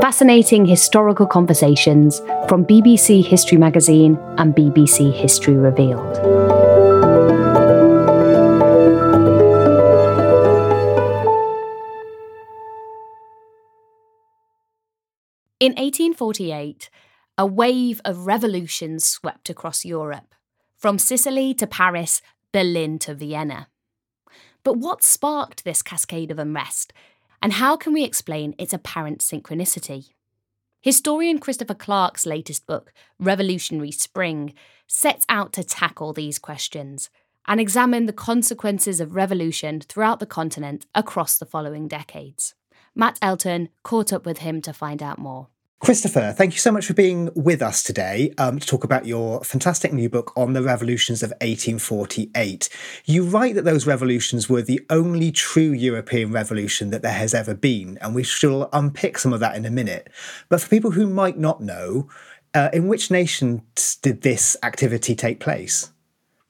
Fascinating historical conversations from BBC History Magazine and BBC History Revealed. In 1848, a wave of revolutions swept across Europe, from Sicily to Paris, Berlin to Vienna. But what sparked this cascade of unrest, and how can we explain its apparent synchronicity? Historian Christopher Clark's latest book, Revolutionary Spring, sets out to tackle these questions and examine the consequences of revolution throughout the continent across the following decades. Matt Elton caught up with him to find out more. Christopher, thank you so much for being with us today um, to talk about your fantastic new book on the revolutions of 1848. You write that those revolutions were the only true European revolution that there has ever been, and we shall unpick some of that in a minute. But for people who might not know, uh, in which nations did this activity take place?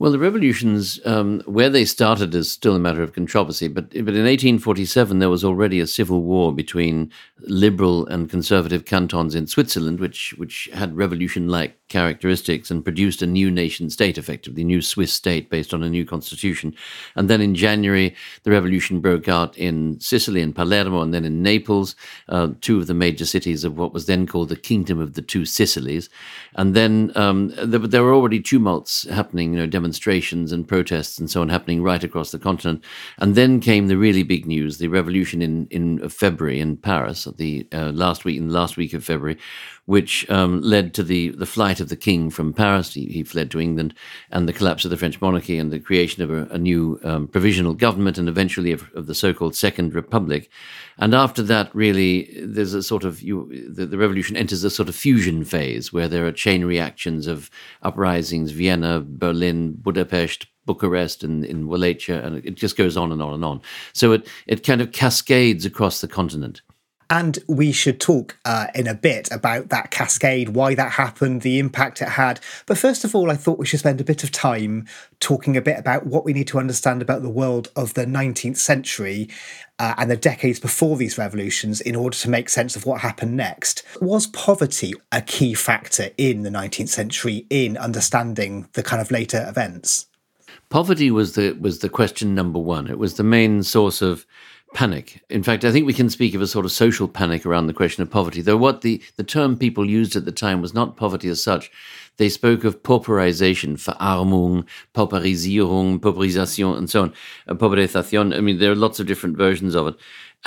Well, the revolutions, um, where they started, is still a matter of controversy. But, but in 1847, there was already a civil war between liberal and conservative cantons in Switzerland, which, which had revolution like characteristics and produced a new nation state, effectively, a new Swiss state based on a new constitution. And then in January, the revolution broke out in Sicily, in Palermo, and then in Naples, uh, two of the major cities of what was then called the Kingdom of the Two Sicilies. And then um, there, there, were already tumults happening, you know, demonstrations and protests and so on happening right across the continent. And then came the really big news, the revolution in, in February in Paris, at the uh, last week, in the last week of February, which um, led to the, the flight of the king from Paris. He, he, fled to England, and the collapse of the French monarchy and the creation of a, a new um, provisional government, and eventually of, of, the so-called Second Republic. And after that, really, there's a sort of you, the, the, revolution enters a sort of fusion phase where there are chain reactions of uprisings: Vienna, Berlin, Budapest, Bucharest and in Wallachia, and it just goes on and on and on. So it it kind of cascades across the continent. And we should talk uh, in a bit about that cascade, why that happened, the impact it had. But first of all, I thought we should spend a bit of time talking a bit about what we need to understand about the world of the 19th century uh, and the decades before these revolutions in order to make sense of what happened next. Was poverty a key factor in the 19th century in understanding the kind of later events? Poverty was the was the question number one. It was the main source of panic. In fact, I think we can speak of a sort of social panic around the question of poverty, though what the, the term people used at the time was not poverty as such. They spoke of pauperization, Verarmung, Pauperisierung, Pauperisation, and so on, uh. I mean, there are lots of different versions of it.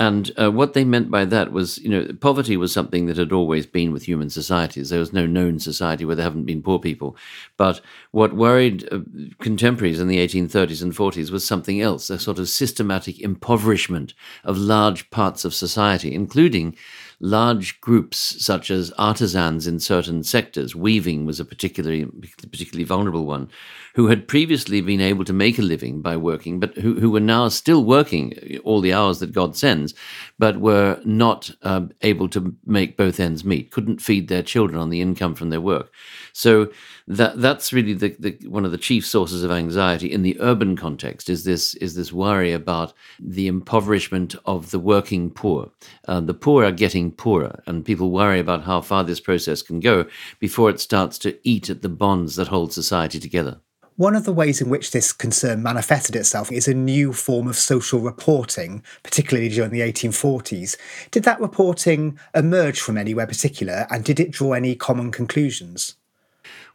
And uh, what they meant by that was, you know, poverty was something that had always been with human societies. There was no known society where there haven't been poor people. But what worried uh, contemporaries in the 1830s and 40s was something else a sort of systematic impoverishment of large parts of society, including large groups such as artisans in certain sectors, weaving was a particularly particularly vulnerable one, who had previously been able to make a living by working, but who, who were now still working all the hours that God sends, but were not uh, able to make both ends meet, couldn't feed their children on the income from their work. So that that's really the, the, one of the chief sources of anxiety in the urban context is this is this worry about the impoverishment of the working poor. Uh, the poor are getting poorer, and people worry about how far this process can go before it starts to eat at the bonds that hold society together. One of the ways in which this concern manifested itself is a new form of social reporting, particularly during the 1840s. Did that reporting emerge from anywhere particular, and did it draw any common conclusions?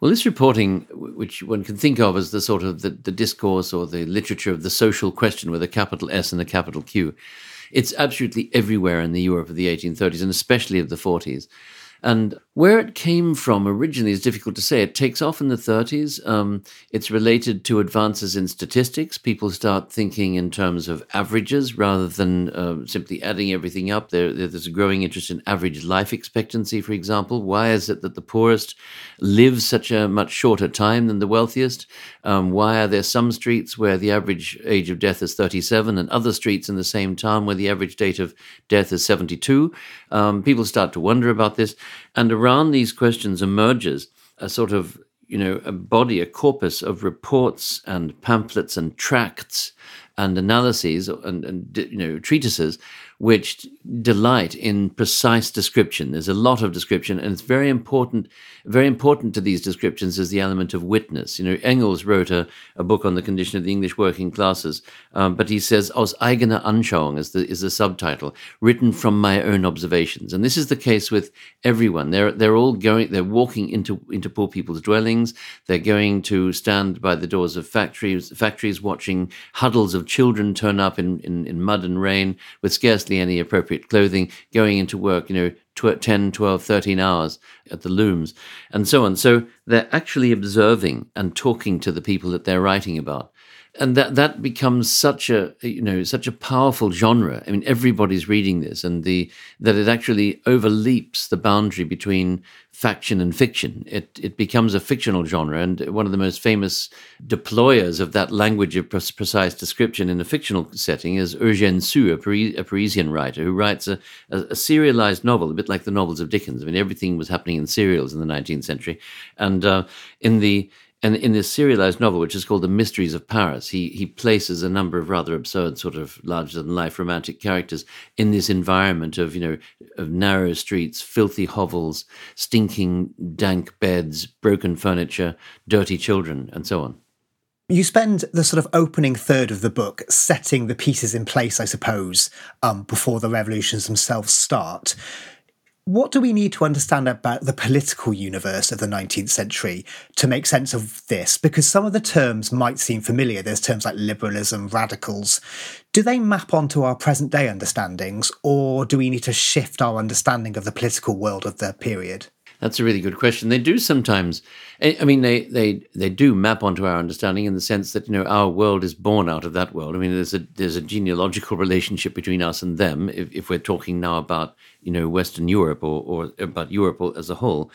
Well, this reporting, which one can think of as the sort of the, the discourse or the literature of the social question with a capital S and a capital Q, it's absolutely everywhere in the Europe of the 1830s and especially of the 40s. And where it came from originally is difficult to say. It takes off in the 30s. Um, it's related to advances in statistics. People start thinking in terms of averages rather than uh, simply adding everything up. There, there's a growing interest in average life expectancy, for example. Why is it that the poorest live such a much shorter time than the wealthiest? Um, why are there some streets where the average age of death is 37 and other streets in the same town where the average date of death is 72? Um, people start to wonder about this. And around these questions emerges a sort of, you know, a body, a corpus of reports and pamphlets and tracts and analyses and, and you know treatises which delight in precise description. There's a lot of description, and it's very important. Very important to these descriptions is the element of witness. You know, Engels wrote a, a book on the condition of the English working classes, um, but he says "aus eigener Anschauung" is the is the subtitle, written from my own observations. And this is the case with everyone. They're they're all going. They're walking into into poor people's dwellings. They're going to stand by the doors of factories factories, watching huddles of children turn up in, in, in mud and rain with scarcely any appropriate clothing, going into work, you know, tw- 10, 12, 13 hours at the looms, and so on. So they're actually observing and talking to the people that they're writing about and that that becomes such a you know such a powerful genre. I mean, everybody's reading this, and the that it actually overleaps the boundary between faction and fiction. It it becomes a fictional genre, and one of the most famous deployers of that language of precise description in a fictional setting is Eugène Sue, a, a Parisian writer who writes a, a, a, serialized novel, a bit like the novels of Dickens. I mean, everything was happening in serials in the 19th century, and uh, in the and in this serialized novel, which is called The Mysteries of Paris, he, he places a number of rather absurd, sort of larger than life romantic characters in this environment of, you know, of narrow streets, filthy hovels, stinking, dank beds, broken furniture, dirty children, and so on. You spend the sort of opening third of the book setting the pieces in place, I suppose, um, before the revolutions themselves start. What do we need to understand about the political universe of the 19th century to make sense of this? Because some of the terms might seem familiar. There's terms like liberalism, radicals. Do they map onto our present day understandings, or do we need to shift our understanding of the political world of the period? That's a really good question. They do sometimes. Eh, I mean, they they they do map onto our understanding in the sense that you know our world is born out of that world. I mean, there's a there's a genealogical relationship between us and them. If, if we're talking now about you know Western Europe or or about Europe as a whole,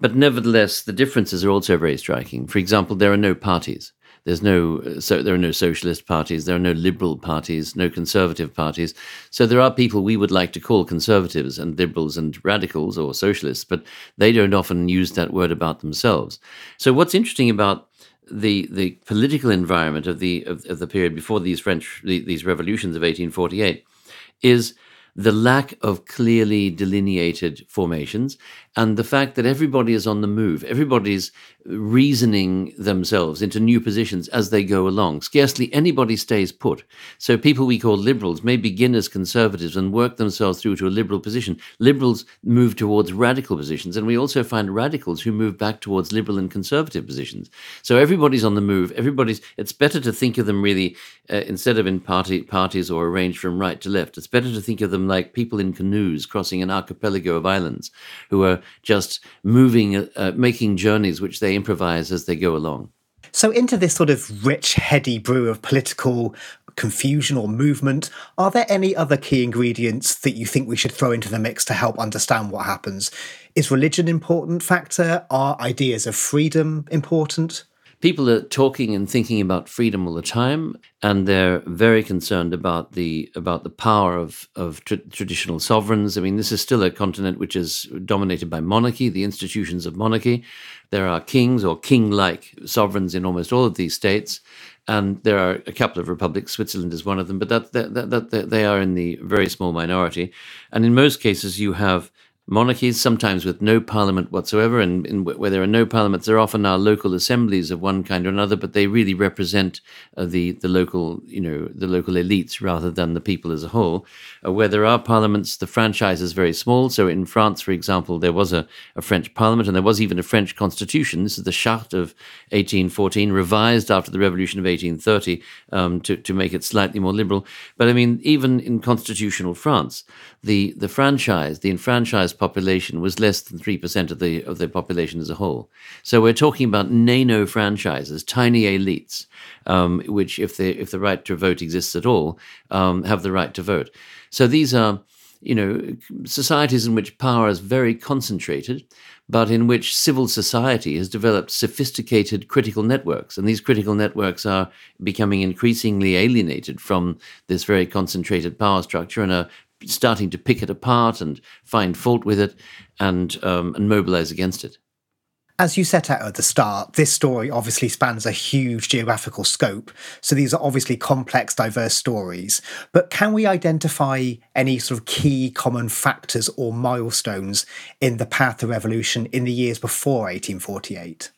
but nevertheless, the differences are also very striking. For example, there are no parties. There's no so there are no socialist parties, there are no liberal parties, no conservative parties. So there are people we would like to call conservatives and liberals and radicals or socialists, but they don't often use that word about themselves. So what's interesting about the the political environment of the of, of the period before these French these revolutions of 1848 is the lack of clearly delineated formations and the fact that everybody is on the move. Everybody's reasoning themselves into new positions as they go along. Scarcely anybody stays put. So people we call liberals may begin as conservatives and work themselves through to a liberal position. Liberals move towards radical positions, and we also find radicals who move back towards liberal and conservative positions. So everybody's on the move. Everybody's. It's better to think of them really uh, instead of in party parties or arranged from right to left. It's better to think of them like people in canoes crossing an archipelago of islands who are just moving, uh, making journeys which they improvise as they go along. So, into this sort of rich, heady brew of political confusion or movement, are there any other key ingredients that you think we should throw into the mix to help understand what happens? Is religion an important factor? Are ideas of freedom important? People are talking and thinking about freedom all the time, and they're very concerned about the about the power of of tra- traditional sovereigns. I mean, this is still a continent which is dominated by monarchy, the institutions of monarchy. There are kings or king-like sovereigns in almost all of these states, and there are a couple of republics. Switzerland is one of them, but that, that, that, that they are in the very small minority. And in most cases, you have monarchies, sometimes with no parliament whatsoever, and, where there are no parliaments, there often are local assemblies of one kind or another, but they really represent uh, the the local, you know, the local elites rather than the people as a whole. Uh, where there are parliaments, the franchise is very small. So in France, for example, there was a, a French parliament, and there was even a French constitution. This is the Charte of 1814, revised after the Revolution of 1830 um, to to make it slightly more liberal. But I mean, even in constitutional France, the the franchise, the enfranchised population was less than 3% of the, of the population as a whole. So we're talking about nano franchises, tiny elites, um, which, if the, if the right to vote exists at all, um, have the right to vote. So these are, you know, societies in which power is very concentrated, but in which civil society has developed sophisticated critical networks. And these critical networks are becoming increasingly alienated from this very concentrated power structure and are starting to pick it apart and find fault with it and um, and mobilize against it. As you set out at the start, this story obviously spans a huge geographical scope. So these are obviously complex, diverse stories. But can we identify any sort of key common factors or milestones in the path of revolution in the years before 1848?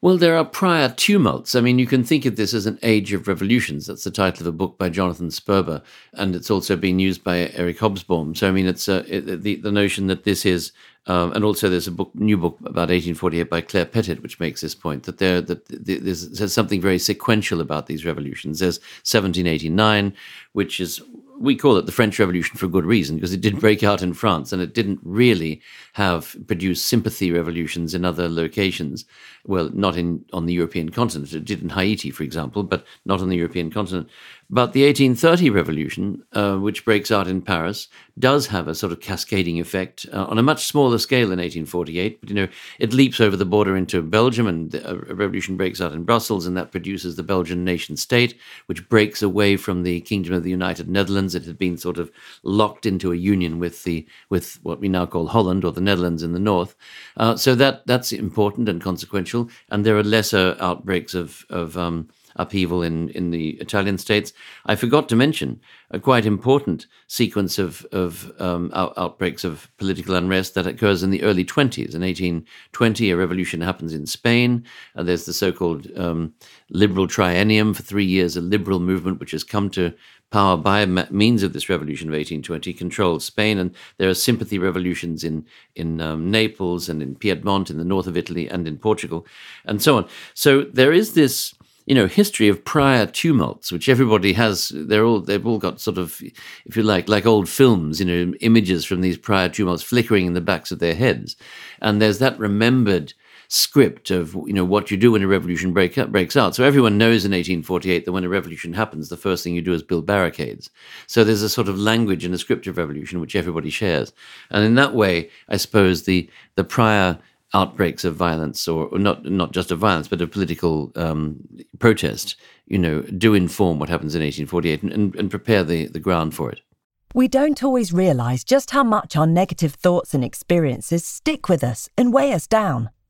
Well, there are prior tumults. I mean, you can think of this as an age of revolutions. That's the title of a book by Jonathan Sperber, and it's also been used by Eric Hobsbawm. So, I mean, it's uh, it, the the notion that this is, um, and also there's a book, new book about 1848 by Clare Pettitt, which makes this point that there that there's, there's something very sequential about these revolutions. There's 1789, which is we call it the French Revolution for a good reason because it did break out in France and it didn't really have produced sympathy revolutions in other locations. Well, not in on the European continent. It did in Haiti, for example, but not on the European continent. But the 1830 revolution, uh, which breaks out in Paris, does have a sort of cascading effect uh, on a much smaller scale than 1848. But you know, it leaps over the border into Belgium, and a revolution breaks out in Brussels, and that produces the Belgian nation state, which breaks away from the Kingdom of the United Netherlands. It had been sort of locked into a union with the with what we now call Holland or the Netherlands in the north. Uh, so that that's important and consequential. And there are lesser outbreaks of of um, upheaval in, in the Italian states. I forgot to mention a quite important sequence of, of um, out- outbreaks of political unrest that occurs in the early 20s. In 1820, a revolution happens in Spain. Uh, there's the so called um, liberal triennium for three years, a liberal movement which has come to power by means of this revolution of 1820 controlled Spain, and there are sympathy revolutions in in um, Naples and in Piedmont, in the north of Italy, and in Portugal, and so on. So there is this you know history of prior tumults, which everybody has. They're all they've all got sort of, if you like, like old films. You know, images from these prior tumults flickering in the backs of their heads, and there's that remembered script of you know what you do when a revolution break up, breaks out. So everyone knows in 1848 that when a revolution happens, the first thing you do is build barricades. So there's a sort of language and a script of revolution which everybody shares, and in that way, I suppose the the prior outbreaks of violence, or, or not not just of violence, but of political um, protest, you know, do inform what happens in 1848 and, and, and prepare the, the ground for it. We don't always realise just how much our negative thoughts and experiences stick with us and weigh us down.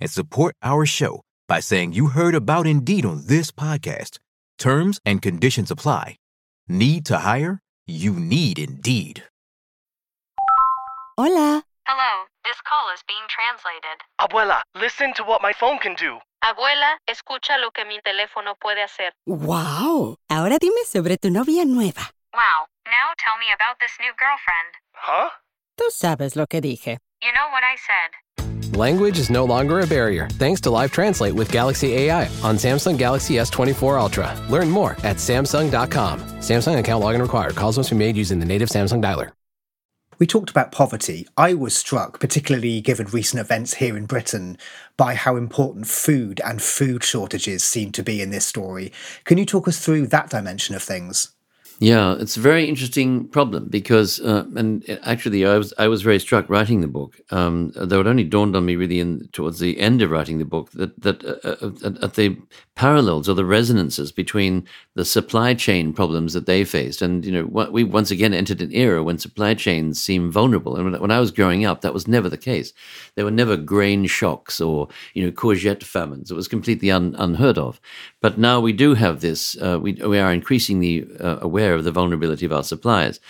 and support our show by saying you heard about Indeed on this podcast. Terms and conditions apply. Need to hire? You need Indeed. Hola. Hello, this call is being translated. Abuela, listen to what my phone can do. Abuela, escucha lo que mi teléfono puede hacer. ¡Wow! Ahora dime sobre tu novia nueva. Wow, now tell me about this new girlfriend. Huh? Tú sabes lo que dije. You know what I said. Language is no longer a barrier thanks to Live Translate with Galaxy AI on Samsung Galaxy S24 Ultra. Learn more at Samsung.com. Samsung account login required. Calls must be made using the native Samsung dialer. We talked about poverty. I was struck, particularly given recent events here in Britain, by how important food and food shortages seem to be in this story. Can you talk us through that dimension of things? Yeah, it's a very interesting problem because, uh, and actually, I was I was very struck writing the book. Um, though it only dawned on me really in towards the end of writing the book that that uh, uh, at the parallels or the resonances between the supply chain problems that they faced, and you know, we once again entered an era when supply chains seem vulnerable. And when, when I was growing up, that was never the case. There were never grain shocks or you know courgette famines. It was completely un, unheard of. But now we do have this. Uh, we we are increasingly uh, aware of the vulnerability of our suppliers,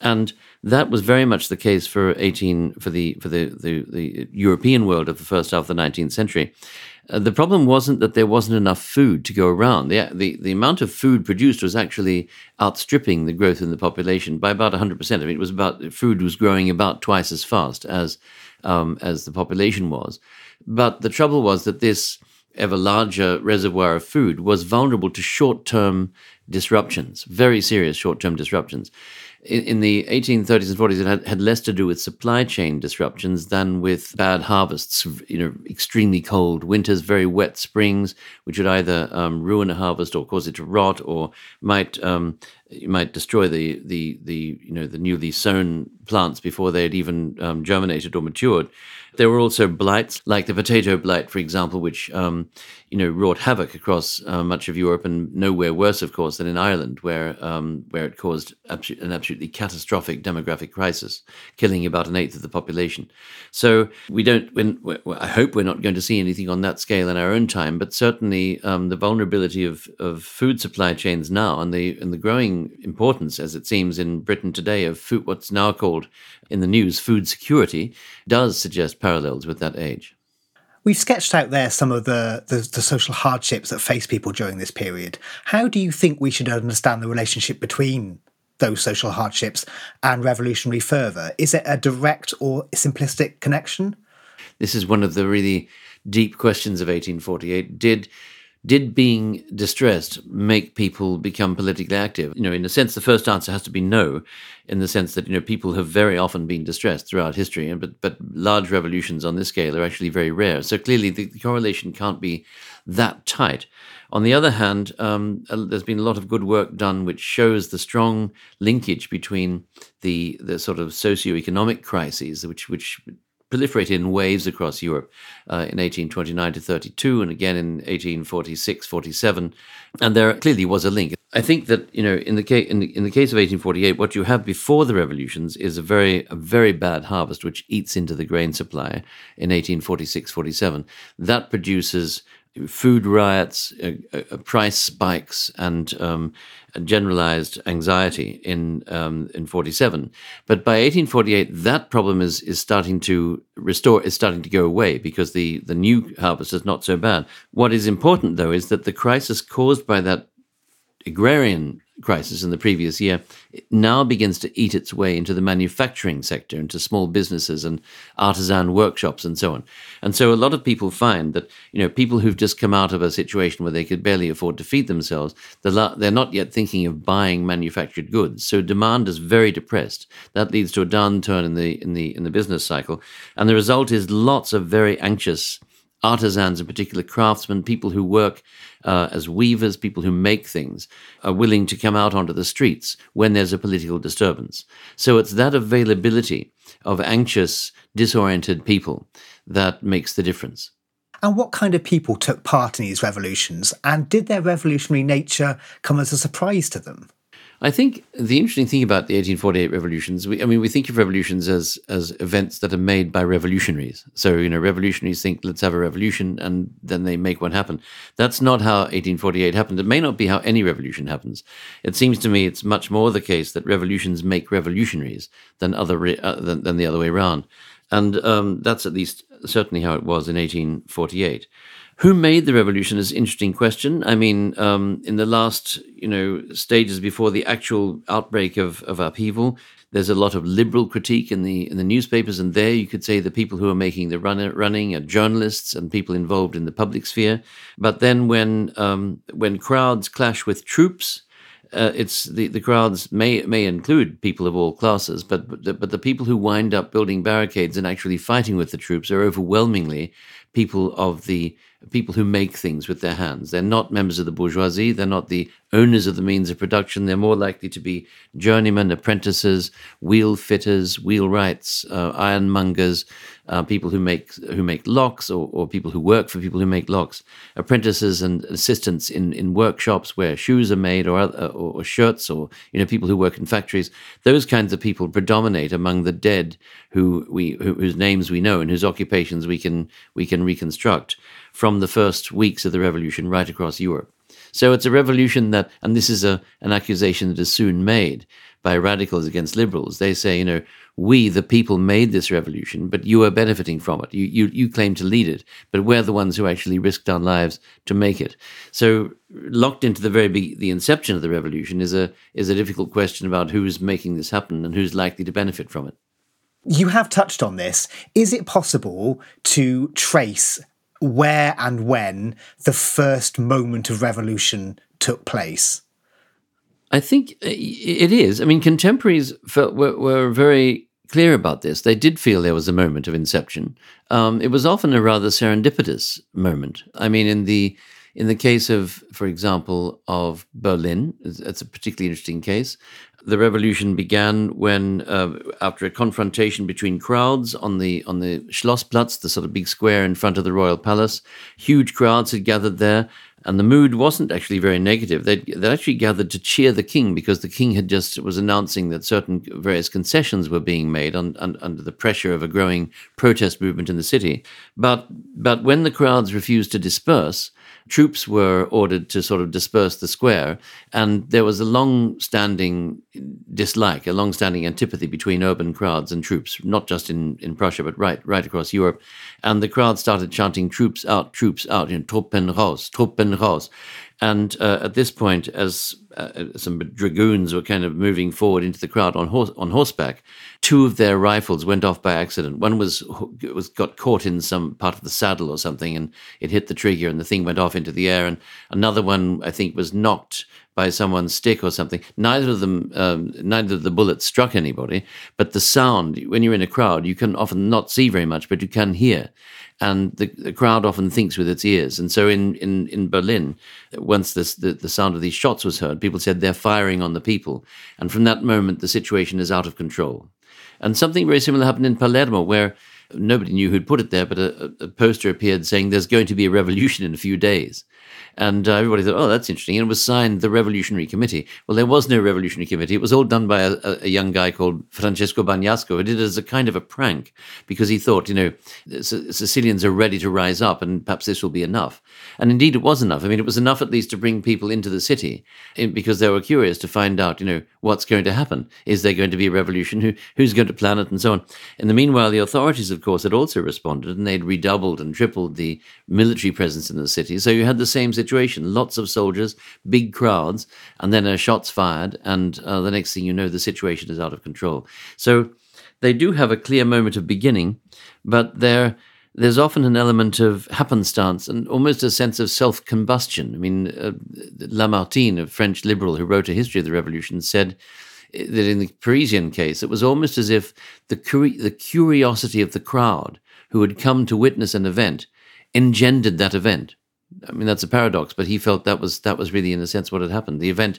and that was very much the case for eighteen for the for the the, the European world of the first half of the nineteenth century. Uh, the problem wasn't that there wasn't enough food to go around. The, the, the amount of food produced was actually outstripping the growth in the population by about 100%. I mean, it was about food was growing about twice as fast as um, as the population was. But the trouble was that this ever larger reservoir of food was vulnerable to short term disruptions, very serious short term disruptions. In, in, the 1830s and 40s, it had, had, less to do with supply chain disruptions than with bad harvests, you know, extremely cold winters, very wet springs, which would either um, ruin a harvest or cause it to rot or might. Um, might destroy the, the, the, you know, the newly sown plants before they had even um, germinated or matured. There were also blights, like the potato blight, for example, which um, you know wrought havoc across uh, much of Europe, and nowhere worse, of course, than in Ireland, where um, where it caused an absolutely catastrophic demographic crisis, killing about an eighth of the population. So we don't. When, I hope we're not going to see anything on that scale in our own time, but certainly um, the vulnerability of, of food supply chains now, and the and the growing importance, as it seems in Britain today, of food, what's now called in the news food security, does suggest parallels with that age. We've sketched out there some of the, the, the, social hardships that face people during this period. How do you think we should understand the relationship between those social hardships and revolutionary fervour? Is it a direct or simplistic connection? This is one of the really deep questions of 1848. Did did being distressed make people become politically active? You know, in a sense, the first answer has to be no, in the sense that you know people have very often been distressed throughout history, and but but large revolutions on this scale are actually very rare. So clearly, the, the correlation can't be that tight. On the other hand, um, there's been a lot of good work done which shows the strong linkage between the the sort of socio-economic crises which which proliferated in waves across Europe uh, in 1829 to 32 and again in 1846 47 and there clearly was a link. I think that you know in the case in the, in the case of 1848 what you have before the revolutions is a very a very bad harvest which eats into the grain supply in 1846 47 that produces food riots, uh, uh, price spikes, and um, generalized anxiety in um, in 47. But by 1848, that problem is is starting to restore, is starting to go away because the the new harvest is not so bad. What is important, though, is that the crisis caused by that agrarian crisis in the previous year now begins to eat its way into the manufacturing sector, into small businesses and artisan workshops and so on. And so a lot of people find that, you know, people who've just come out of a situation where they could barely afford to feed themselves, they're not yet thinking of buying manufactured goods. So demand is very depressed. That leads to a downturn in the in the in the business cycle. And the result is lots of very anxious artisans, in particular craftsmen, people who work uh, as weavers, people who make things, are willing to come out onto the streets when there's a political disturbance. So it's that availability of anxious, disoriented people that makes the difference. And what kind of people took part in these revolutions? And did their revolutionary nature come as a surprise to them? I think the interesting thing about the 1848 revolutions, we, I mean, we think of revolutions as as events that are made by revolutionaries. So, you know, revolutionaries think, let's have a revolution, and then they make one happen. That's not how 1848 happened. It may not be how any revolution happens. It seems to me it's much more the case that revolutions make revolutionaries than other uh, than, than, the other way around, and um, that's at least certainly how it was in 1848. Who made the revolution is an interesting question. I mean, um, in the last, you know, stages before the actual outbreak of, of upheaval, there's a lot of liberal critique in the in the newspapers, and there you could say the people who are making the run, running are journalists and people involved in the public sphere. But then when um, when crowds clash with troops, uh, it's the, the crowds may may include people of all classes, but but the, but the people who wind up building barricades and actually fighting with the troops are overwhelmingly people of the people who make things with their hands. They're not members of the bourgeoisie. They're not the owners of the means of production. They're more likely to be journeymen, apprentices, wheel fitters, wheelwrights, uh, ironmongers, uh, people who make who make locks, or, or people who work for people who make locks, apprentices and assistants in, in workshops where shoes are made, or, or, or shirts, or you know people who work in factories. Those kinds of people predominate among the dead who we who, whose names we know and whose occupations we can we can reconstruct from the first weeks of the revolution right across Europe. So it's a revolution that, and this is a, an accusation that is soon made by radicals against liberals. They say, you know, we, the people, made this revolution, but you are benefiting from it. You, you, you claim to lead it, but we're the ones who actually risked our lives to make it. So, locked into the very be- the inception of the revolution is a is a difficult question about who's making this happen and who's likely to benefit from it. You have touched on this. Is it possible to trace where and when the first moment of revolution took place? I think uh, it is. I mean, contemporaries felt, were, were, very clear about this. They did feel there was a moment of inception. Um, it was often a rather serendipitous moment. I mean, in the in the case of, for example, of Berlin, it's a particularly interesting case. The revolution began when, uh, after a confrontation between crowds on the on the Schlossplatz, the sort of big square in front of the royal palace, huge crowds had gathered there, and the mood wasn't actually very negative. They'd, they actually gathered to cheer the king because the king had just was announcing that certain various concessions were being made on, on, under the pressure of a growing protest movement in the city. But but when the crowds refused to disperse, troops were ordered to sort of disperse the square, and there was a long-standing dislike, a long-standing antipathy between urban crowds and troops, not just in, in Prussia, but right right across Europe. And the crowd started chanting "Troops out, troops out!" You know, "Truppen raus, Truppen raus," And uh, at this point, as uh, some dragoons were kind of moving forward into the crowd on horse, on horseback, two of their rifles went off by accident. One was was got caught in some part of the saddle or something, and it hit the trigger, and the thing went off into the air. And another one, I think, was knocked by someone's stick or something. Neither of them, um, neither of the bullets struck anybody, but the sound, when you're in a crowd, you can often not see very much, but you can hear. And the, the crowd often thinks with its ears. And so in, in, in Berlin, once this, the, the sound of these shots was heard, people said they're firing on the people. And from that moment, the situation is out of control. And something very similar happened in Palermo, where nobody knew who'd put it there, but a, a, poster appeared saying there's going to be a revolution in a few days. And uh, everybody thought, oh, that's interesting. And it was signed the Revolutionary Committee. Well, there was no Revolutionary Committee. It was all done by a, a young guy called Francesco Bagnasco, who did it as a kind of a prank because he thought, you know, Sicilians are ready to rise up and perhaps this will be enough. And indeed, it was enough. I mean, it was enough at least to bring people into the city because they were curious to find out, you know, what's going to happen. Is there going to be a revolution? Who, who's going to plan it and so on? In the meanwhile, the authorities, of course, had also responded and they'd redoubled and tripled the military presence in the city. So you had the same situation lots of soldiers, big crowds, and then a shots fired, and uh, the next thing you know, the situation is out of control. So they do have a clear moment of beginning, but there there's often an element of happenstance and almost a sense of self combustion. I mean, uh, Lamartine, a French liberal who wrote a history of the revolution, said that in the Parisian case, it was almost as if the, the curiosity of the crowd who had come to witness an event engendered that event. I mean, that's a paradox, but he felt that was that was really, in a sense, what had happened. The event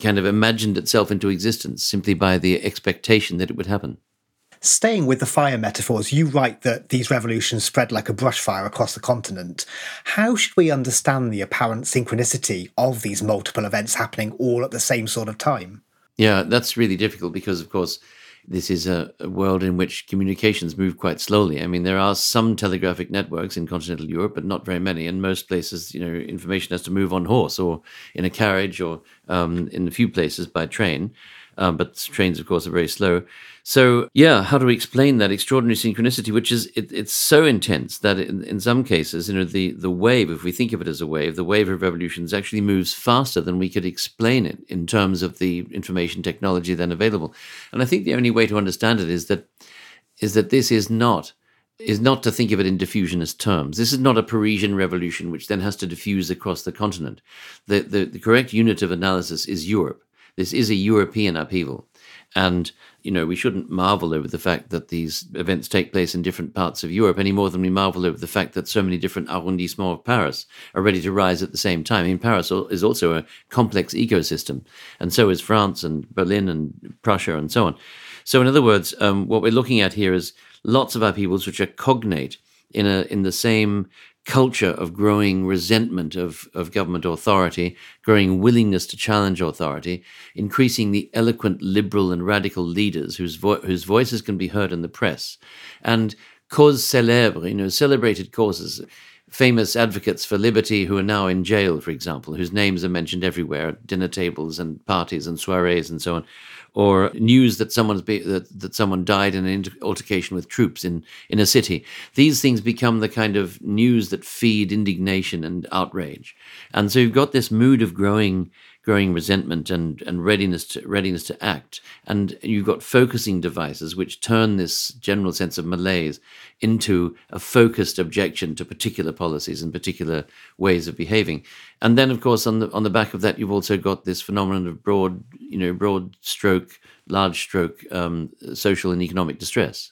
kind of imagined itself into existence simply by the expectation that it would happen. Staying with the fire metaphors, you write that these revolutions spread like a brush fire across the continent. How should we understand the apparent synchronicity of these multiple events happening all at the same sort of time? Yeah, that's really difficult because, of course, this is a, a, world in which communications move quite slowly. I mean, there are some telegraphic networks in continental Europe, but not very many. In most places, you know, information has to move on horse or in a carriage or um, in a few places by train. Um, but trains, of course, are very slow. So, yeah, how do we explain that extraordinary synchronicity, which is it, it's so intense that in, in some cases, you know, the the wave, if we think of it as a wave, the wave of revolutions actually moves faster than we could explain it in terms of the information technology then available. And I think the only way to understand it is that is that this is not is not to think of it in diffusionist terms. This is not a Parisian revolution which then has to diffuse across the continent. The, the, the correct unit of analysis is Europe. This is a European upheaval. And you know, we shouldn't marvel over the fact that these events take place in different parts of Europe any more than we marvel over the fact that so many different arrondissements of Paris are ready to rise at the same time. I mean, Paris is also a complex ecosystem, and so is France and Berlin and Prussia and so on. So, in other words, um, what we're looking at here is lots of peoples which are cognate in a in the same culture of growing resentment of, of government authority, growing willingness to challenge authority, increasing the eloquent liberal and radical leaders whose, vo- whose voices can be heard in the press, and cause célèbres, you know, celebrated causes. Famous advocates for liberty who are now in jail, for example, whose names are mentioned everywhere at dinner tables and parties and soirees and so on, or news that someone's be, that, that someone died in an altercation with troops in, in a city. These things become the kind of news that feed indignation and outrage. And so you've got this mood of growing growing resentment and, and readiness to readiness to act. And you've got focusing devices which turn this general sense of malaise into a focused objection to particular policies and particular ways of behaving. And then of course on the on the back of that you've also got this phenomenon of broad, you know, broad stroke, large stroke um, social and economic distress.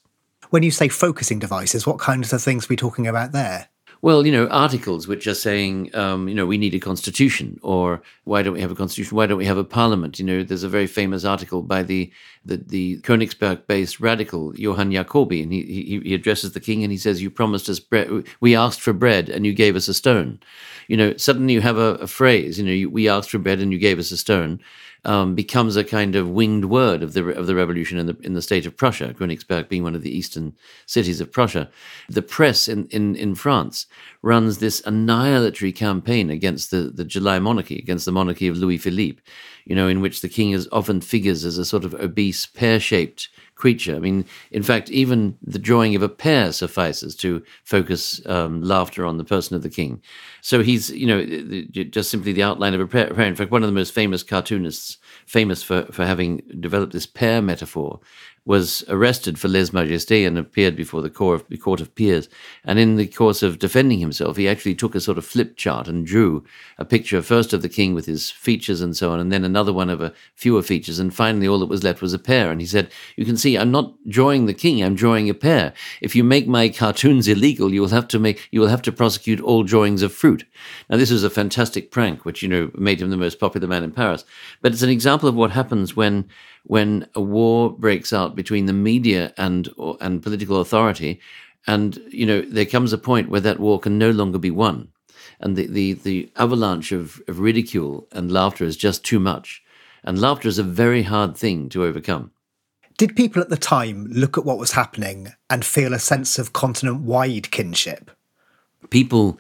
When you say focusing devices, what kinds of things are we talking about there? Well, you know, articles which are saying, um, you know, we need a constitution, or why don't we have a constitution? Why don't we have a parliament? You know, there's a very famous article by the the, the Königsberg-based radical Johann Jacoby, and he, he, addresses the king and he says, "You promised us bread. We asked for bread, and you gave us a stone." You know, suddenly you have a, a phrase. You know, you, we asked for bread, and you gave us a stone um, becomes a kind of winged word of the of the revolution in the in the state of Prussia, Königsberg being one of the eastern cities of Prussia. The press in, in, in France runs this annihilatory campaign against the, the July monarchy, against the monarchy of Louis Philippe, you know, in which the king is often figures as a sort of obese, pear shaped creature. I mean, in fact, even the drawing of a pear suffices to focus um, laughter on the person of the king. So he's, you know, just simply the outline of a pear. In fact, one of the most famous cartoonists, famous for, for having developed this pear metaphor, was arrested for lèse majesté and appeared before the court of, court of peers. And in the course of defending himself, he actually took a sort of flip chart and drew a picture first of the king with his features and so on, and then another one of a fewer features. And finally, all that was left was a pear. And he said, You can see, I'm not drawing the king, I'm drawing a pear. If you make my cartoons illegal, you will have to make, you will have to prosecute all drawings of fruit. Now, this was a fantastic prank, which, you know, made him the most popular man in Paris. But it's an example of what happens when when a war breaks out between the media and and political authority, and you know there comes a point where that war can no longer be won, and the the, the avalanche of, of ridicule and laughter is just too much, and laughter is a very hard thing to overcome. Did people at the time look at what was happening and feel a sense of continent wide kinship? People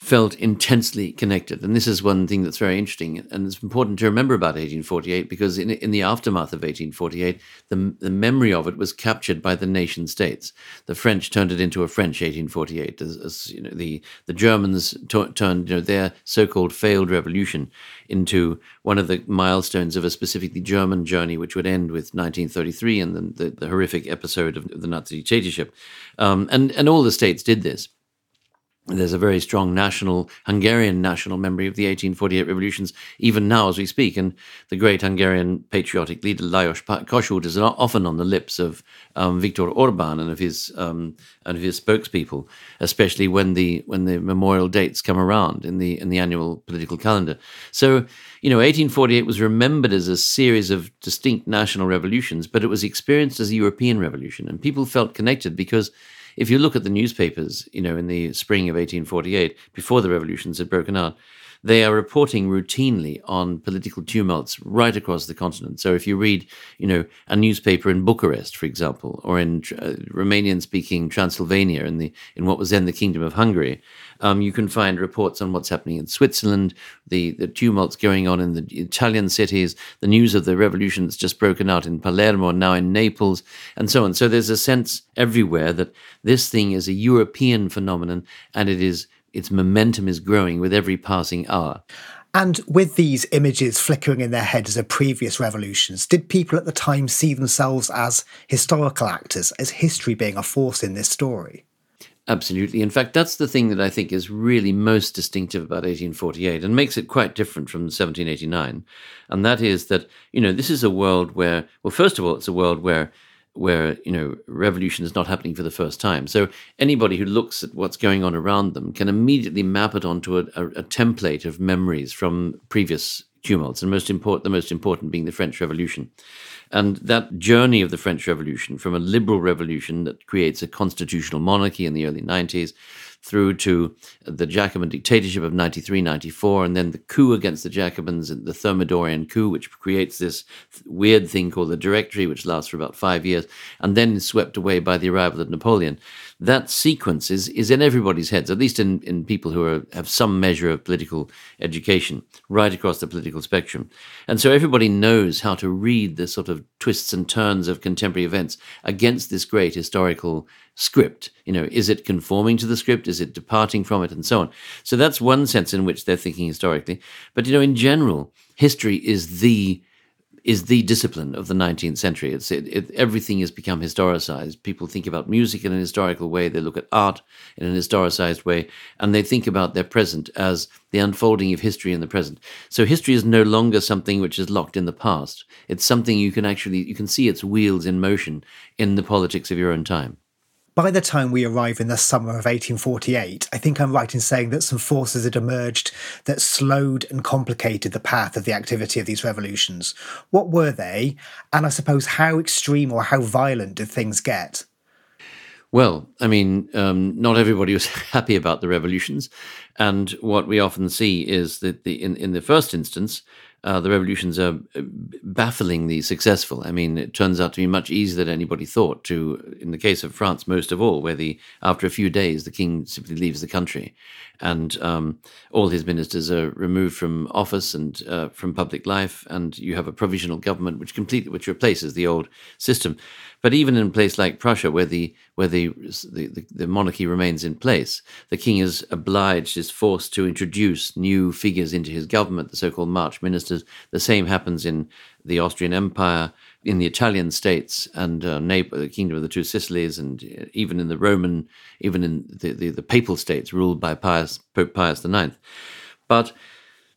felt intensely connected. And this is one thing that's very interesting. And it's important to remember about 1848 because in, in the aftermath of 1848, the, the memory of it was captured by the nation states. The French turned it into a French 1848. As, as you know, the, the Germans t- turned you know, their so-called failed revolution into one of the milestones of a specifically German journey, which would end with 1933 and the, the, the horrific episode of the Nazi dictatorship. Um, and, and all the states did this. There's a very strong national, Hungarian national memory of the 1848 revolutions, even now as we speak. And the great Hungarian patriotic leader Lajos Kossuth is often on the lips of um, Viktor Orban and of his um, and of his spokespeople, especially when the when the memorial dates come around in the in the annual political calendar. So, you know, 1848 was remembered as a series of distinct national revolutions, but it was experienced as a European revolution, and people felt connected because if you look at the newspapers, you know, in the spring of 1848, before the revolutions had broken out, they are reporting routinely on political tumults right across the continent. So if you read, you know, a newspaper in Bucharest, for example, or in uh, Romanian-speaking Transylvania, in the in what was then the Kingdom of Hungary, um, you can find reports on what's happening in Switzerland, the the tumults going on in the Italian cities, the news of the revolution that's just broken out in Palermo, now in Naples, and so on. So there's a sense everywhere that this thing is a European phenomenon, and it is its momentum is growing with every passing hour. And with these images flickering in their heads of previous revolutions, did people at the time see themselves as historical actors, as history being a force in this story? Absolutely. In fact, that's the thing that I think is really most distinctive about 1848 and makes it quite different from 1789. And that is that, you know, this is a world where, well, first of all, it's a world where where you know revolution is not happening for the first time. So anybody who looks at what's going on around them can immediately map it onto a, a, a template of memories from previous tumults, and most important, the most important being the French Revolution. And that journey of the French Revolution from a liberal revolution that creates a constitutional monarchy in the early 90s through to the Jacobin dictatorship of 93, 94, and then the coup against the Jacobins, the Thermidorian coup, which creates this weird thing called the Directory, which lasts for about five years, and then swept away by the arrival of Napoleon. That sequence is, is in everybody's heads, at least in, in people who are, have some measure of political education, right across the political spectrum. And so everybody knows how to read the sort of twists and turns of contemporary events against this great historical script. You know, is it conforming to the script? Is it departing from it? And so on. So that's one sense in which they're thinking historically. But, you know, in general, history is the is the discipline of the 19th century. It's it, it, everything has become historicized. People think about music in an historical way. They look at art in an historicized way, and they think about their present as the unfolding of history in the present. So history is no longer something which is locked in the past. It's something you can actually you can see its wheels in motion in the politics of your own time. By the time we arrive in the summer of 1848, I think I'm right in saying that some forces had emerged that slowed and complicated the path of the activity of these revolutions. What were they? And I suppose how extreme or how violent did things get? Well, I mean, um, not everybody was happy about the revolutions, and what we often see is that the in, in the first instance, uh, the revolutions are uh, bafflingly successful. I mean, it turns out to be much easier than anybody thought. To, in the case of France, most of all, where the after a few days the king simply leaves the country, and um, all his ministers are removed from office and uh, from public life, and you have a provisional government which completely which replaces the old system. But even in a place like Prussia, where the where the, the, the monarchy remains in place, the king is obliged, is forced to introduce new figures into his government, the so-called March ministers. The same happens in the Austrian Empire, in the Italian states, and uh, the Kingdom of the Two Sicilies, and uh, even in the Roman, even in the, the, the papal states ruled by Pius, Pope Pius IX. But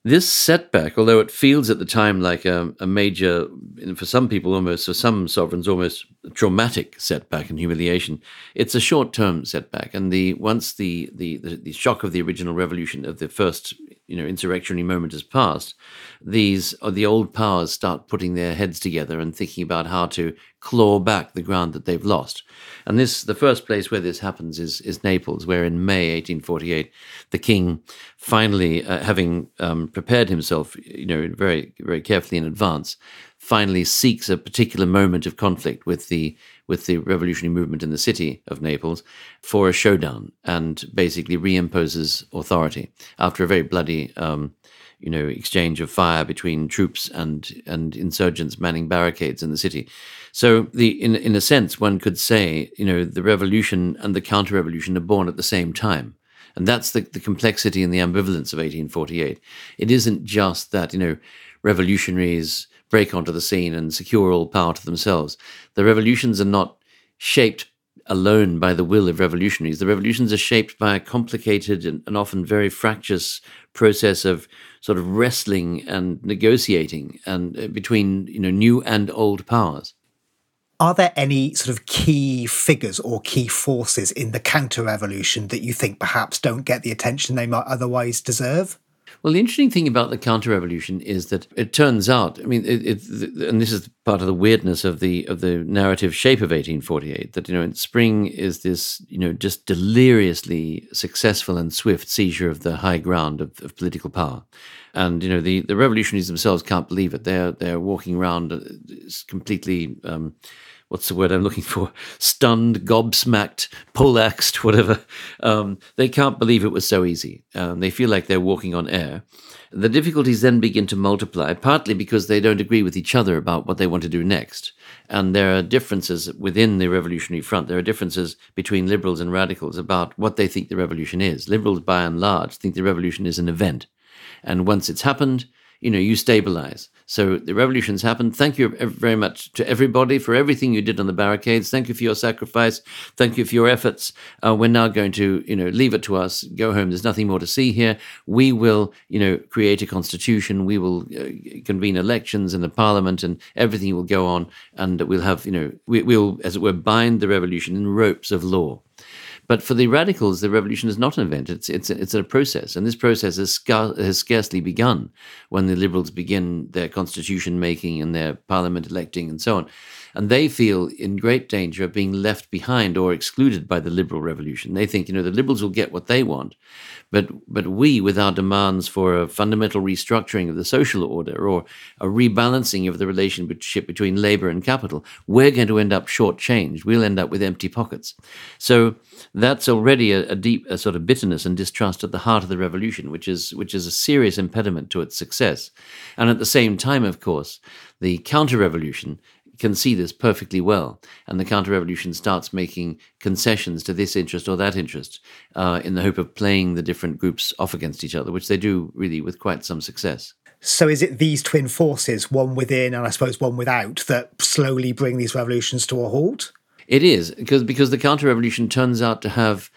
this setback, although it feels at the time like a, a, major, for some people almost, for some sovereigns, almost traumatic setback and humiliation, it's a short-term setback. And the once the, the, the, the shock of the original revolution of the first you know insurrectionary moment has passed, these or the old powers start putting their heads together and thinking about how to claw back the ground that they've lost. And this the first place where this happens is is Naples, where in May 1848 the king finally, uh, having um, prepared himself, you know, very very carefully in advance, finally seeks a particular moment of conflict with the with the revolutionary movement in the city of Naples for a showdown and basically reimposes authority after a very bloody, um, you know, exchange of fire between troops and and insurgents manning barricades in the city. So the in in a sense, one could say, you know, the revolution and the counter-revolution are born at the same time. And that's the, the complexity and the ambivalence of 1848. It isn't just that, you know, revolutionaries break onto the scene and secure all power to themselves. The revolutions are not shaped alone by the will of revolutionaries. The revolutions are shaped by a complicated and, and, often very fractious process of sort of wrestling and negotiating and uh, between you know new and old powers. Are there any sort of key figures or key forces in the counter revolution that you think perhaps don't get the attention they might otherwise deserve? Well, the interesting thing about the counter revolution is that it turns out, I mean, it, it, and this is part of the weirdness of the of the narrative shape of 1848, that you know, in spring is this you know just deliriously successful and swift seizure of the high ground of, of political power, and you know the the revolutionaries themselves can't believe it. They're they're walking around uh, completely. Um, what's the word I'm looking for? Stunned, gobsmacked, poleaxed, whatever. Um, they can't believe it was so easy. Um, they feel like they're walking on air. The difficulties then begin to multiply, partly because they don't agree with each other about what they want to do next. And there are differences within the Revolutionary Front. There are differences between liberals and radicals about what they think the revolution is. Liberals, by and large, think the revolution is an event. And once it's happened, you know, you stabilize. So the revolution's happened. Thank you very much to everybody for everything you did on the barricades. Thank you for your sacrifice. Thank you for your efforts. Uh, we're now going to, you know, leave it to us. Go home. There's nothing more to see here. We will, you know, create a constitution. We will uh, convene elections in the parliament, and everything will go on. And we'll have, you know, we, we'll, as it were, bind the revolution in ropes of law. But for the radicals, the revolution is not an event; it's it's it's a process, and this process has, scar- has scarcely begun when the liberals begin their constitution making and their parliament electing and so on. And they feel in great danger of being left behind or excluded by the liberal revolution. They think, you know, the liberals will get what they want, but but we, with our demands for a fundamental restructuring of the social order or a rebalancing of the relationship between labor and capital, we're going to end up shortchanged. We'll end up with empty pockets. So that's already a, a deep a sort of bitterness and distrust at the heart of the revolution, which is which is a serious impediment to its success. And at the same time, of course, the counter-revolution can see this perfectly well, and the counter-revolution starts making concessions to this interest or that interest uh, in the hope of playing the different groups off against each other, which they do really with quite some success. So, is it these twin forces, one within and I suppose one without, that slowly bring these revolutions to a halt? It is because because the counter-revolution turns out to have,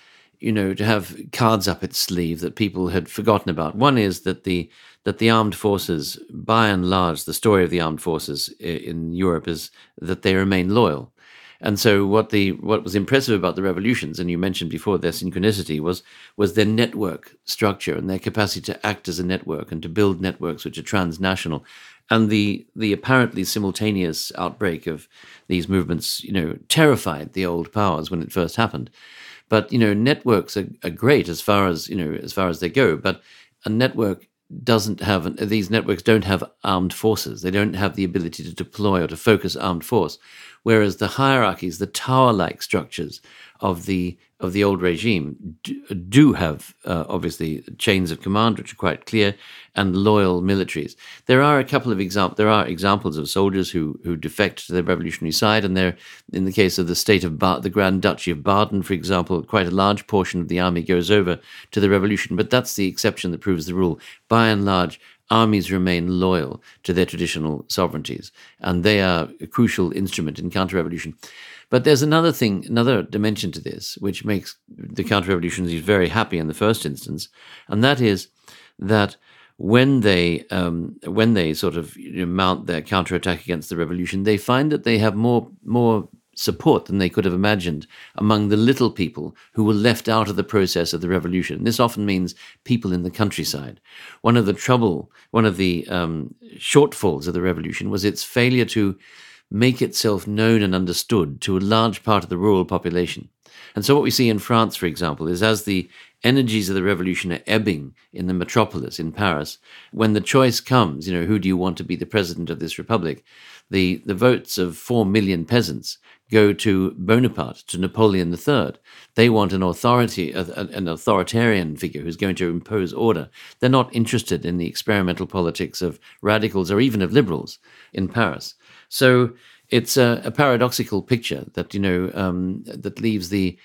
you know, to have cards up its sleeve that people had forgotten about. One is that the that the armed forces, by and large, the story of the armed forces in Europe is that they remain loyal. And so, what the what was impressive about the revolutions, and you mentioned before their synchronicity, was was their network structure and their capacity to act as a network and to build networks which are transnational, and the the apparently simultaneous outbreak of these movements, you know, terrified the old powers when it first happened. But you know, networks are, are great as far as you know as far as they go, but a network doesn't have these networks don't have armed forces. They don't have the ability to deploy or to focus armed force. Whereas the hierarchies, the tower-like structures of the of the old regime do, do have uh, obviously chains of command which are quite clear and loyal militaries. There are a couple of examples. There are examples of soldiers who who defect to the revolutionary side, and there, in the case of the state of ba- the Grand Duchy of Baden, for example, quite a large portion of the army goes over to the revolution. But that's the exception that proves the rule. By and large, armies remain loyal to their traditional sovereignties, and they are a crucial instrument in counter-revolution. But there's another thing, another dimension to this, which makes the counter-revolutionaries very happy in the first instance, and that is that when they um, when they sort of you know, mount their counterattack against the revolution, they find that they have more more support than they could have imagined among the little people who were left out of the process of the revolution. This often means people in the countryside. One of the trouble, one of the um, shortfalls of the revolution was its failure to make itself known and understood to a large part of the rural population. And so, what we see in France, for example, is as the energies of the revolution are ebbing in the metropolis in Paris, when the choice comes, you know, who do you want to be the president of this republic? The, the votes of four million peasants go to Bonaparte, to Napoleon III. They want an authority, an authoritarian figure who's going to impose order. They're not interested in the experimental politics of radicals or even of liberals in Paris. So it's a, a paradoxical picture that you know um, that leaves the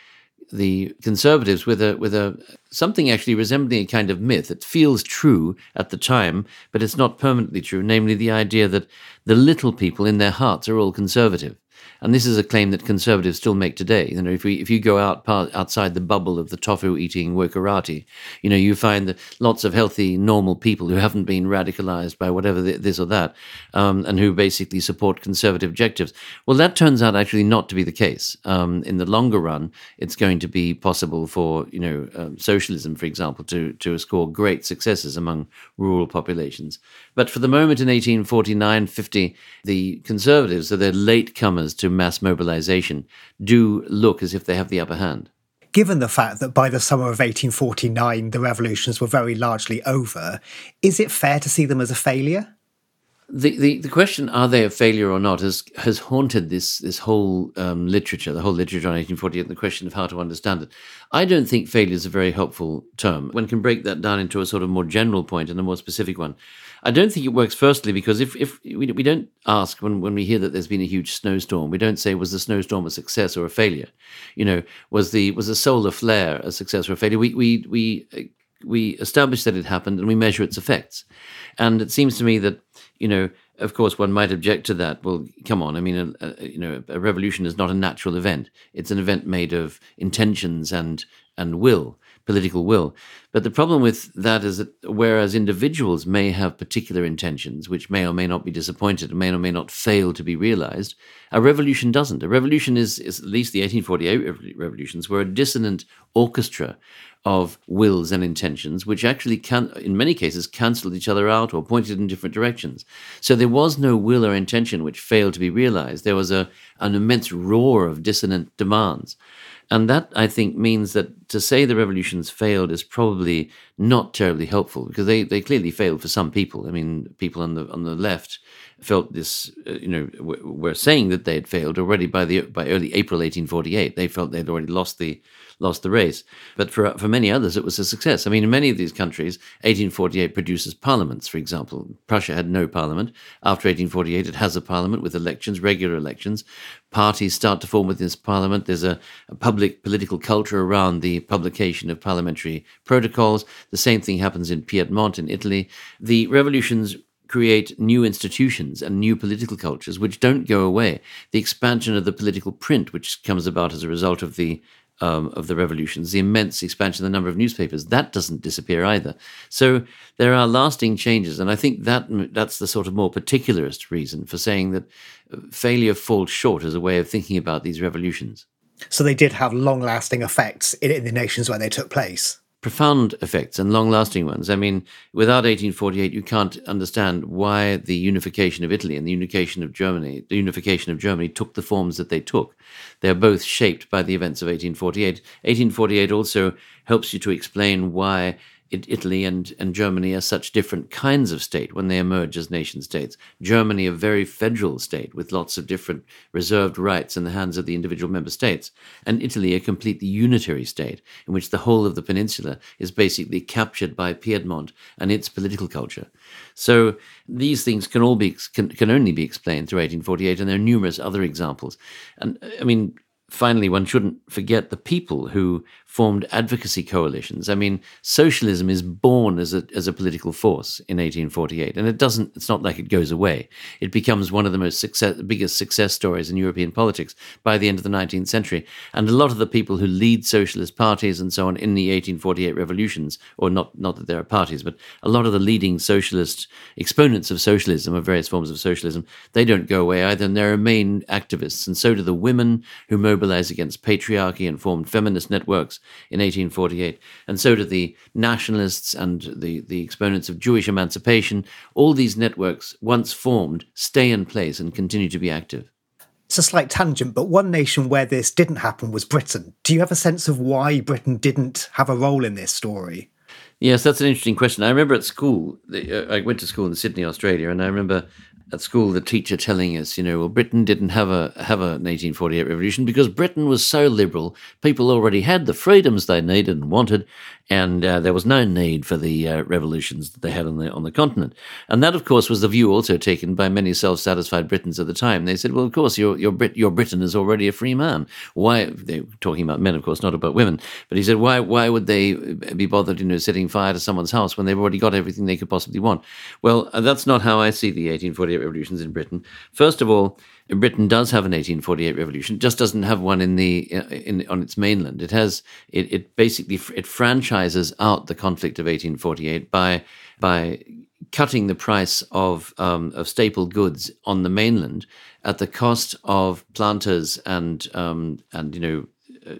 the conservatives with a with a something actually resembling a kind of myth. It feels true at the time, but it's not permanently true. Namely, the idea that the little people in their hearts are all conservative. And this is a claim that conservatives still make today. You know, if we if you go out outside the bubble of the tofu eating wokerati, you know, you find that lots of healthy, normal people who haven't been radicalized by whatever this or that, um, and who basically support conservative objectives. Well, that turns out actually not to be the case. Um, in the longer run, it's going to be possible for you know um, socialism, for example, to to score great successes among rural populations. But for the moment in 1849 50, the conservatives, so they're late comers mass mobilization, do look as if they have the upper hand. Given the fact that by the summer of 1849 the revolutions were very largely over, is it fair to see them as a failure? The, the, the question, are they a failure or not, has has haunted this this whole um, literature, the whole literature on 1848, and the question of how to understand it. I don't think failure is a very helpful term. One can break that down into a sort of more general point and a more specific one. I don't think it works firstly because if, if we, we don't ask when, when we hear that there's been a huge snowstorm, we don't say was the snowstorm a success or a failure? You know, was the was the solar flare a success or a failure? We we we we establish that it happened and we measure its effects. And it seems to me that you know, of course, one might object to that. Well, come on. I mean, a, a, you know, a revolution is not a natural event. It's an event made of intentions and and will, political will. But the problem with that is that whereas individuals may have particular intentions, which may or may not be disappointed, may or may not fail to be realized, a revolution doesn't. A revolution is, is at least the 1848 revolutions, were a dissonant orchestra of wills and intentions, which actually can, in many cases, cancelled each other out or pointed in different directions. So there was no will or intention which failed to be realized. There was a, an immense roar of dissonant demands. And that, I think, means that to say the revolutions failed is probably not terribly helpful because they, they clearly failed for some people. I mean, people on the on the left felt this, uh, you know, w- were saying that they had failed already by the by early April 1848. They felt they'd already lost the lost the race. But for, for many others, it was a success. I mean, in many of these countries, 1848 produces parliaments, for example. Prussia had no parliament. After 1848, it has a parliament with elections, regular elections. Parties start to form within this parliament. There's a, a public political culture around the publication of parliamentary protocols. The same thing happens in Piedmont in Italy. The revolutions create new institutions and new political cultures which don't go away. The expansion of the political print, which comes about as a result of the um, of the revolutions, the immense expansion of the number of newspapers, that doesn't disappear either. So there are lasting changes, and I think that that's the sort of more particularist reason for saying that uh, failure falls short as a way of thinking about these revolutions. So they did have long-lasting effects in, in the nations where they took place profound effects and long lasting ones. I mean, without 1848, you can't understand why the unification of Italy and the unification of Germany, the unification of Germany took the forms that they took. They're both shaped by the events of 1848. 1848 also helps you to explain why Italy and, and Germany are such different kinds of state when they emerge as nation states. Germany, a very federal state with lots of different reserved rights in the hands of the individual member states, and Italy, a completely unitary state in which the whole of the peninsula is basically captured by Piedmont and its political culture. So these things can all be can, can only be explained through 1848, and there are numerous other examples. And I mean, finally, one shouldn't forget the people who formed advocacy coalitions. I mean, socialism is born as a, as a political force in 1848, and it doesn't, it's not like it goes away. It becomes one of the most success, biggest success stories in European politics by the end of the 19th century. And a lot of the people who lead socialist parties and so on in the 1848 revolutions, or not, not that there are parties, but a lot of the leading socialist exponents of socialism, of various forms of socialism, they don't go away either, and they remain activists. And so do the women who mobilize against patriarchy and form feminist networks in 1848. And so do the nationalists and the, the exponents of Jewish emancipation. All these networks, once formed, stay in place and continue to be active. It's a slight tangent, but one nation where this didn't happen was Britain. Do you have a sense of why Britain didn't have a role in this story? Yes, that's an interesting question. I remember at school, uh, I went to school in Sydney, Australia, and I remember at school the teacher telling us, you know, well, Britain didn't have a have an 1848 revolution because Britain was so liberal. People already had the freedoms they needed and wanted, and uh, there was no need for the uh, revolutions that they had on the on the continent. And that, of course, was the view also taken by many self-satisfied Britons at the time. They said, "Well, of course, your your, Brit- your Britain is already a free man. Why?" They talking about men, of course, not about women. But he said, "Why why would they be bothered, you know, setting fire to someone's house when they've already got everything they could possibly want?" Well, uh, that's not how I see the 1848 revolutions in Britain. First of all. Britain does have an 1848 revolution, just doesn't have one in the in, on its mainland. It has it, it basically it franchises out the conflict of 1848 by by cutting the price of um, of staple goods on the mainland at the cost of planters and um, and you know. Uh,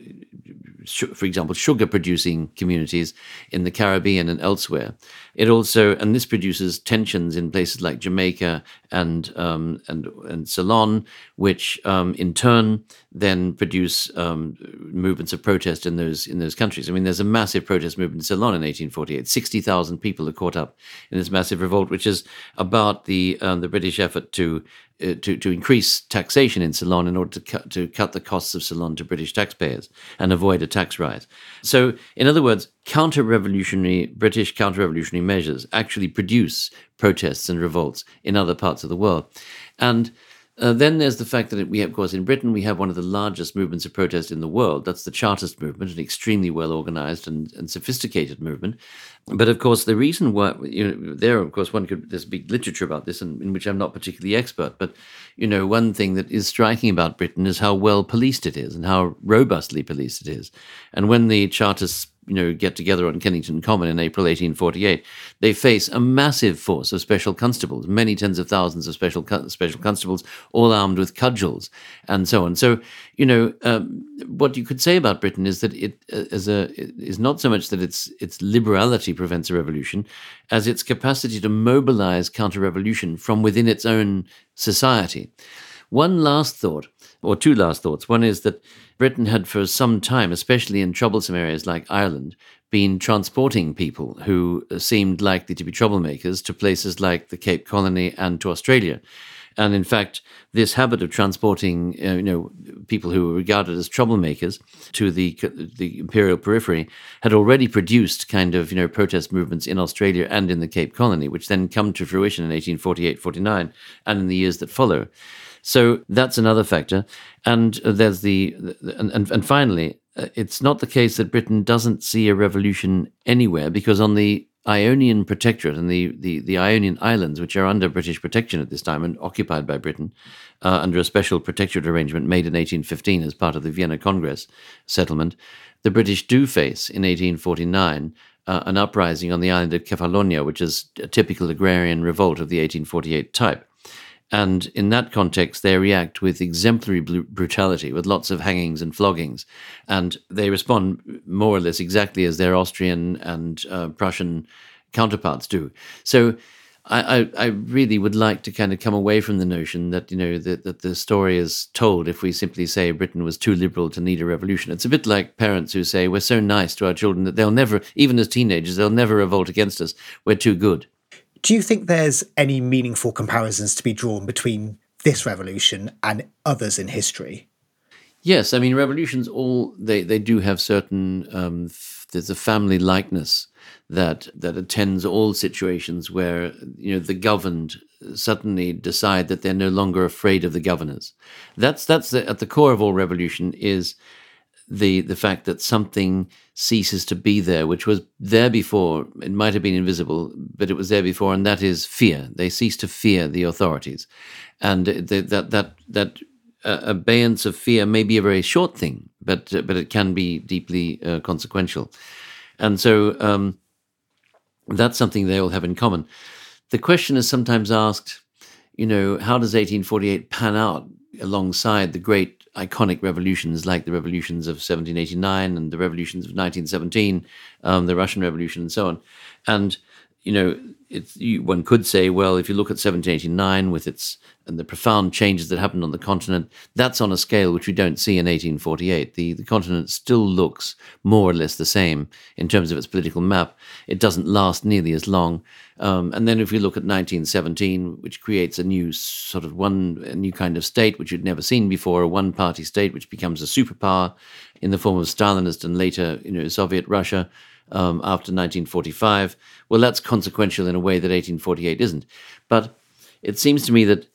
for example, sugar producing communities in the Caribbean and elsewhere. It also, and this produces tensions in places like Jamaica and um, and and Ceylon, which um, in turn then produce um, movements of protest in those in those countries. I mean, there's a massive protest movement in Ceylon in 1848. Sixty thousand people are caught up in this massive revolt, which is about the um, the British effort to uh, to, to increase taxation in Ceylon in order to cut, to cut the costs of Ceylon to British taxpayers and avoid a tax rise. So, in other words, counter revolutionary, British counter revolutionary measures actually produce protests and revolts in other parts of the world. And uh, then there's the fact that we have, of course, in Britain, we have one of the largest movements of protest in the world. That's the Chartist movement, an extremely well organized and, and sophisticated movement. But of course, the reason why, you know, there, of course, one could, there's big literature about this, in, in which I'm not particularly expert. But, you know, one thing that is striking about Britain is how well policed it is and how robustly policed it is. And when the Chartists you know, get together on Kennington Common in April 1848, they face a massive force of special constables, many tens of thousands of special special constables, all armed with cudgels and so on. So, you know, um, what you could say about Britain is that it uh, a is not so much that its its liberality prevents a revolution, as its capacity to mobilize counter-revolution from within its own society. One last thought, or two last thoughts. One is that Britain had for some time, especially in troublesome areas like Ireland, been transporting people who seemed likely to be troublemakers to places like the Cape Colony and to Australia. And in fact, this habit of transporting, uh, you know, people who were regarded as troublemakers to the the imperial periphery had already produced kind of, you know, protest movements in Australia and in the Cape Colony, which then come to fruition in 1848, 49, and in the years that follow. So that's another factor. And there's the, and, and, and finally, uh, it's not the case that Britain doesn't see a revolution anywhere because on the Ionian Protectorate and the, the, the, Ionian Islands, which are under British protection at this time and occupied by Britain uh, under a special protectorate arrangement made in 1815 as part of the Vienna Congress settlement, the British do face in 1849 uh, an uprising on the island of Kefalonia, which is a typical agrarian revolt of the 1848 type. And in that context, they react with exemplary brutality, with lots of hangings and floggings. And they respond more or less exactly as their Austrian and uh, Prussian counterparts do. So I, I, I, really would like to kind of come away from the notion that you know that, that the story is told if we simply say Britain was too liberal to need a revolution. It's a bit like parents who say we're so nice to our children that they'll never, even as teenagers, they'll never revolt against us. We're too good. Do you think there's any meaningful comparisons to be drawn between this revolution and others in history? Yes, I mean revolutions all they, they do have certain um, f- there's a family likeness that that attends all situations where you know the governed suddenly decide that they're no longer afraid of the governors. That's that's the, at the core of all revolution is the the fact that something ceases to be there, which was there before. It might have been invisible, but it was there before, and that is fear. They cease to fear the authorities, and the, that that that uh, abeyance of fear may be a very short thing, but uh, but it can be deeply uh, consequential, and so. Um, that's something they all have in common. The question is sometimes asked, you know, how does 1848 pan out alongside the great iconic revolutions like the revolutions of 1789 and the revolutions of 1917, um, the Russian Revolution, and so on? And, you know, you, one could say, well, if you look at 1789 with its and the profound changes that happened on the continent, that's on a scale which we don't see in 1848. The, the continent still looks more or less the same in terms of its political map. It doesn't last nearly as long. Um, and then if you look at 1917, which creates a new sort of one, a new kind of state which you'd never seen before, a one party state which becomes a superpower in the form of Stalinist and later, you know, Soviet Russia um, after 1945. Well, that's consequential in a way that 1848 isn't. But it seems to me that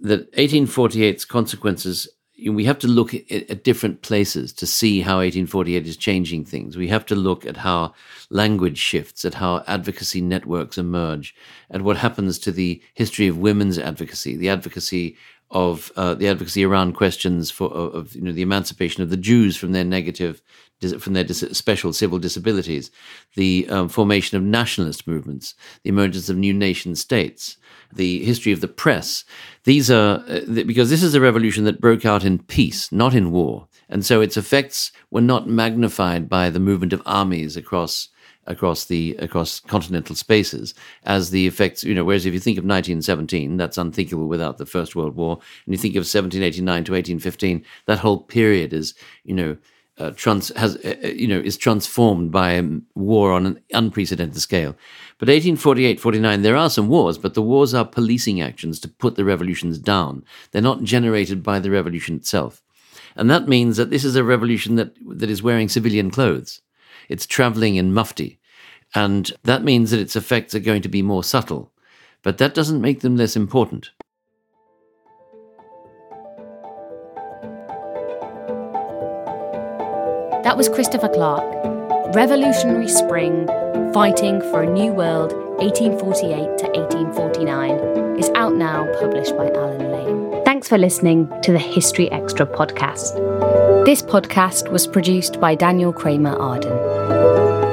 that 1848's consequences. We have to look at, at different places to see how 1848 is changing things. We have to look at how language shifts, at how advocacy networks emerge, at what happens to the history of women's advocacy, the advocacy of uh, the advocacy around questions for of you know the emancipation of the Jews from their negative from their dis- special civil disabilities, the um, formation of nationalist movements, the emergence of new nation states, the history of the press. These are uh, th- because this is a revolution that broke out in peace, not in war, and so its effects were not magnified by the movement of armies across across the across continental spaces as the effects you know whereas if you think of 1917 that's unthinkable without the first world war. And you think of 1789 to 1815 that whole period is you know uh, trans has uh, uh you know is transformed by war on an unprecedented scale. But 1848 49 there are some wars but the wars are policing actions to put the revolutions down. They're not generated by the revolution itself. And that means that this is a revolution that that is wearing civilian clothes it's traveling in mufti. And that means that its effects are going to be more subtle. But that doesn't make them less important. That was Christopher Clark, Revolutionary Spring, Fighting for a New World, 1848 to 1849, is out now, published by Allen. Thanks for listening to the History Extra podcast. This podcast was produced by Daniel Kramer Arden.